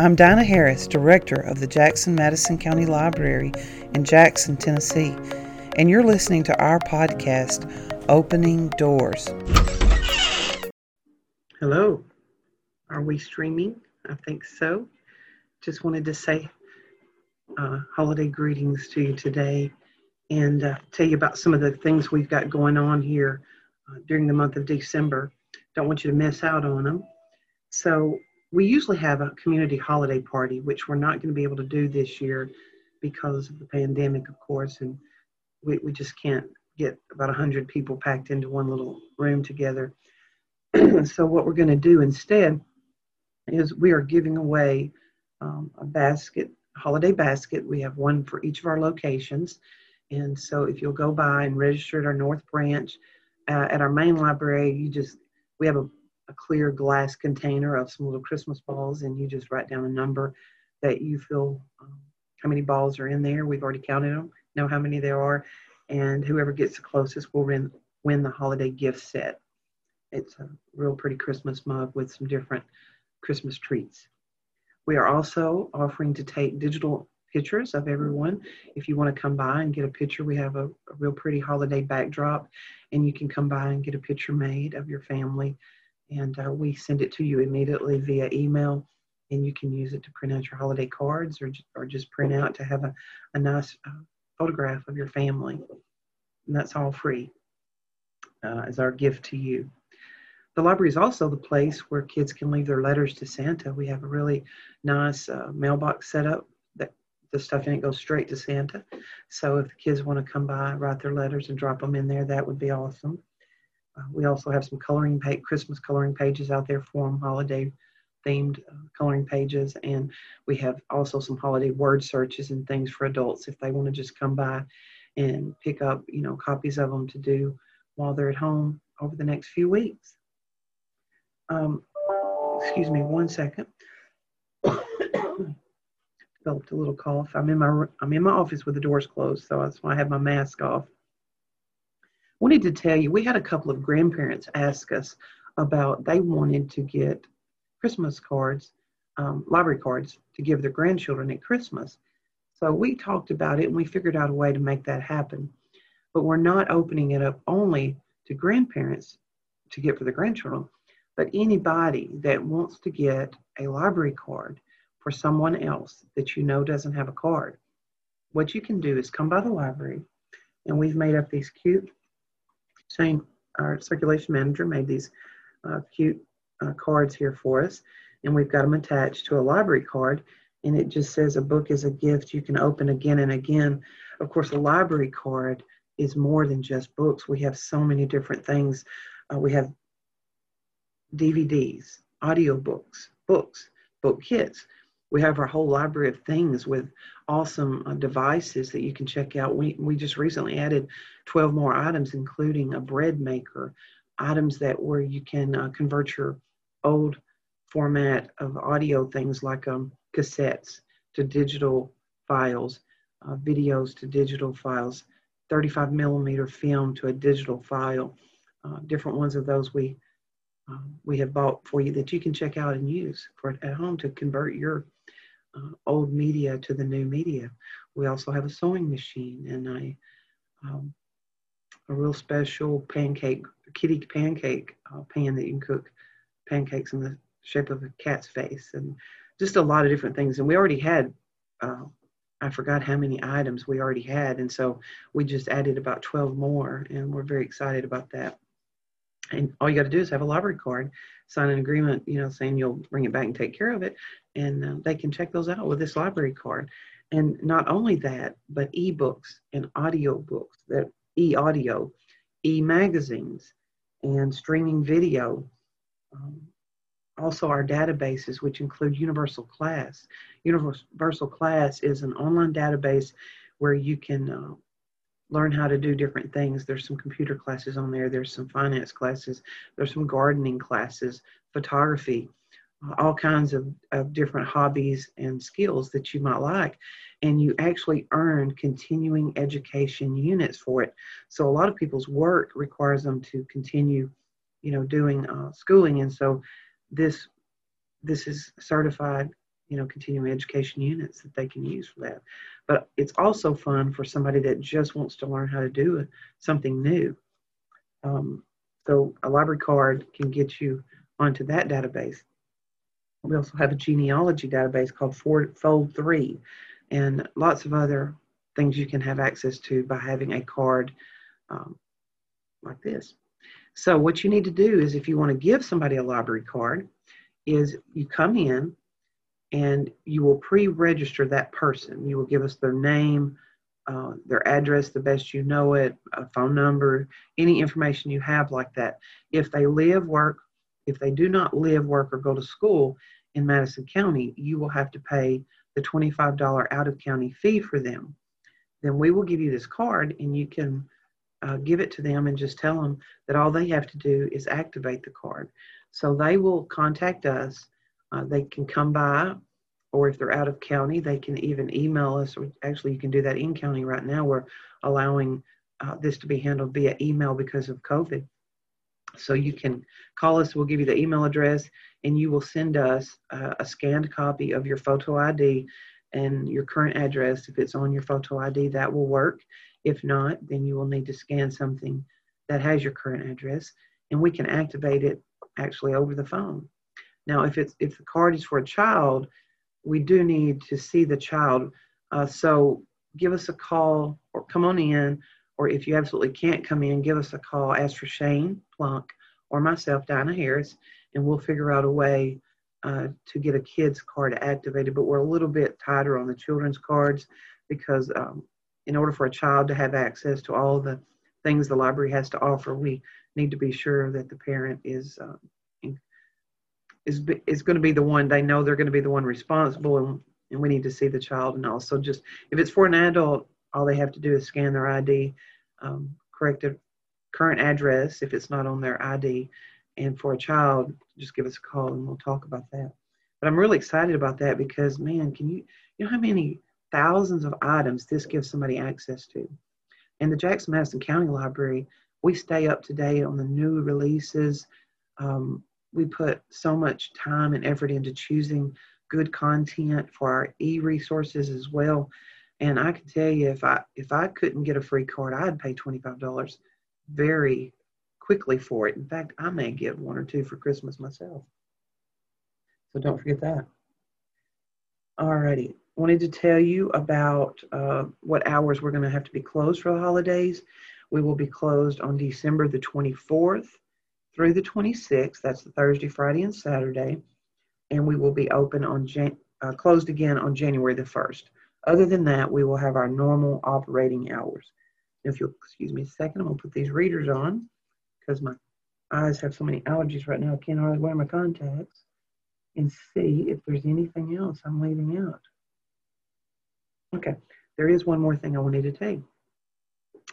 I'm Dinah Harris, Director of the Jackson Madison County Library in Jackson, Tennessee, and you're listening to our podcast, Opening Doors. Hello. Are we streaming? I think so. Just wanted to say uh, holiday greetings to you today and uh, tell you about some of the things we've got going on here uh, during the month of December. Don't want you to miss out on them. So, we usually have a community holiday party, which we're not going to be able to do this year because of the pandemic, of course, and we, we just can't get about 100 people packed into one little room together. so, what we're going to do instead is we are giving away um, a basket, holiday basket. We have one for each of our locations. And so, if you'll go by and register at our North Branch, uh, at our main library, you just we have a a clear glass container of some little Christmas balls, and you just write down a number that you feel um, how many balls are in there. We've already counted them, know how many there are, and whoever gets the closest will win, win the holiday gift set. It's a real pretty Christmas mug with some different Christmas treats. We are also offering to take digital pictures of everyone. If you want to come by and get a picture, we have a, a real pretty holiday backdrop, and you can come by and get a picture made of your family and uh, we send it to you immediately via email and you can use it to print out your holiday cards or, or just print out to have a, a nice uh, photograph of your family. And that's all free uh, as our gift to you. The library is also the place where kids can leave their letters to santa. We have a really nice uh, mailbox set up that the stuff in it goes straight to santa. So if the kids want to come by write their letters and drop them in there that would be awesome we also have some coloring pa- Christmas coloring pages out there for them, holiday themed uh, coloring pages, and we have also some holiday word searches and things for adults if they want to just come by and pick up, you know, copies of them to do while they're at home over the next few weeks. Um, excuse me, one second. Developed a little cough. I'm in my I'm in my office with the doors closed, so that's why I have my mask off wanted to tell you we had a couple of grandparents ask us about they wanted to get Christmas cards, um, library cards to give their grandchildren at Christmas. So we talked about it and we figured out a way to make that happen. But we're not opening it up only to grandparents to get for the grandchildren, but anybody that wants to get a library card for someone else that you know doesn't have a card. What you can do is come by the library and we've made up these cute Shane, our circulation manager, made these uh, cute uh, cards here for us, and we've got them attached to a library card, and it just says a book is a gift you can open again and again. Of course, a library card is more than just books. We have so many different things. Uh, we have DVDs, audiobooks, books, book kits we have our whole library of things with awesome uh, devices that you can check out. We, we just recently added 12 more items, including a bread maker, items that where you can uh, convert your old format of audio things like um, cassettes to digital files, uh, videos to digital files, 35 millimeter film to a digital file. Uh, different ones of those we um, we have bought for you that you can check out and use for at home to convert your uh, old media to the new media. We also have a sewing machine and a um, a real special pancake, kitty pancake uh, pan that you can cook pancakes in the shape of a cat's face, and just a lot of different things. And we already had, uh, I forgot how many items we already had, and so we just added about 12 more, and we're very excited about that and all you got to do is have a library card sign an agreement you know saying you'll bring it back and take care of it. And uh, they can check those out with this library card. And not only that but ebooks and audio books that e-audio e-magazines and streaming video. Um, also our databases which include universal class. Universal class is an online database where you can uh, learn how to do different things. There's some computer classes on there, there's some finance classes, there's some gardening classes, photography, all kinds of, of different hobbies and skills that you might like. And you actually earn continuing education units for it. So a lot of people's work requires them to continue, you know, doing uh, schooling. And so this this is certified you know, continuing education units that they can use for that. But it's also fun for somebody that just wants to learn how to do something new. Um, so a library card can get you onto that database. We also have a genealogy database called Fold3 and lots of other things you can have access to by having a card um, like this. So what you need to do is if you want to give somebody a library card, is you come in and you will pre-register that person. You will give us their name, uh, their address, the best you know it, a phone number, any information you have like that. If they live, work, if they do not live, work, or go to school in Madison County, you will have to pay the $25 out of county fee for them. Then we will give you this card and you can uh, give it to them and just tell them that all they have to do is activate the card. So they will contact us. Uh, they can come by, or if they're out of county, they can even email us. Actually, you can do that in county right now. We're allowing uh, this to be handled via email because of COVID. So you can call us. We'll give you the email address, and you will send us uh, a scanned copy of your photo ID and your current address. If it's on your photo ID, that will work. If not, then you will need to scan something that has your current address, and we can activate it actually over the phone. Now, if it's if the card is for a child, we do need to see the child. Uh, so give us a call or come on in, or if you absolutely can't come in, give us a call. Ask for Shane Plunk or myself, Dinah Harris, and we'll figure out a way uh, to get a kid's card activated. But we're a little bit tighter on the children's cards because um, in order for a child to have access to all the things the library has to offer, we need to be sure that the parent is uh, is is going to be the one they know they're going to be the one responsible, and, and we need to see the child. And also, just if it's for an adult, all they have to do is scan their ID, um, correct a current address if it's not on their ID, and for a child, just give us a call and we'll talk about that. But I'm really excited about that because man, can you you know how many thousands of items this gives somebody access to? In the Jackson Madison County Library, we stay up to date on the new releases. Um, we put so much time and effort into choosing good content for our e-resources as well. And I can tell you, if I if I couldn't get a free card, I'd pay twenty five dollars very quickly for it. In fact, I may get one or two for Christmas myself. So don't forget that. Alrighty, wanted to tell you about uh, what hours we're going to have to be closed for the holidays. We will be closed on December the 24th through the 26th. That's the Thursday, Friday, and Saturday. And we will be open on Jan- uh, closed again on January the 1st. Other than that, we will have our normal operating hours. If you'll excuse me a second, I'm going to put these readers on because my eyes have so many allergies right now, I can't hardly wear my contacts and see if there's anything else I'm leaving out. Okay, there is one more thing I wanted to tell you.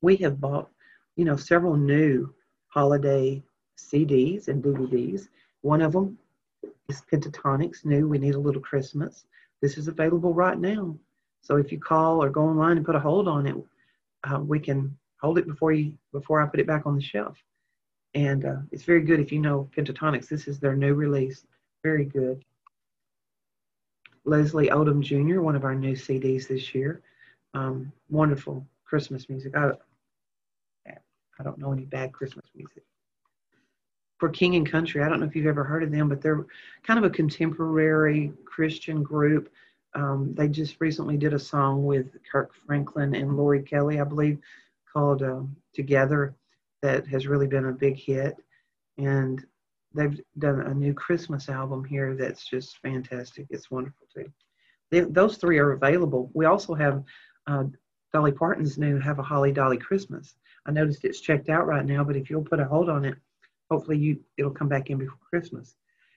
We have bought, you know, several new holiday CDs and DVDs. One of them is Pentatonix New We Need a Little Christmas. This is available right now. So if you call or go online and put a hold on it, uh, we can hold it before you before I put it back on the shelf. And uh, it's very good if you know Pentatonix. This is their new release. Very good. Leslie Odom Jr., one of our new CDs this year. Um, wonderful Christmas music. I, I don't know any bad Christmas music for King and Country. I don't know if you've ever heard of them, but they're kind of a contemporary Christian group. Um, they just recently did a song with Kirk Franklin and Tori Kelly, I believe, called uh, Together that has really been a big hit. And they've done a new Christmas album here that's just fantastic. It's wonderful too. They, those three are available. We also have uh, Dolly Parton's new Have a Holly Dolly Christmas. I noticed it's checked out right now, but if you'll put a hold on it, hopefully you it'll come back in before Christmas.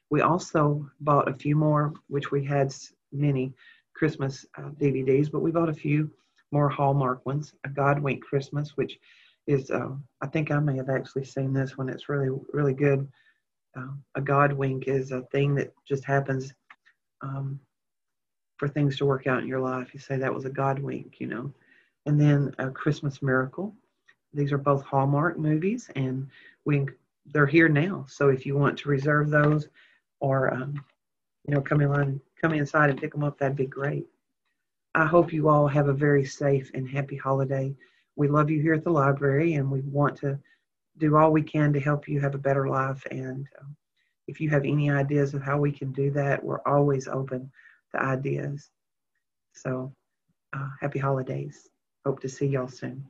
We also bought a few more, which we had many Christmas uh, DVDs, but we bought a few more Hallmark ones. A Godwink Christmas, which is uh, I think I may have actually seen this one. It's really really good. Uh, a God wink is a thing that just happens um, for things to work out in your life. You say that was a God wink, you know. And then a Christmas Miracle. These are both Hallmark movies, and we they're here now. So if you want to reserve those or um, you know, come in come inside and pick them up, that'd be great. I hope you all have a very safe and happy holiday. We love you here at the library, and we want to do all we can to help you have a better life. And um, if you have any ideas of how we can do that, we're always open to ideas. So, uh, happy holidays. Hope to see y'all soon.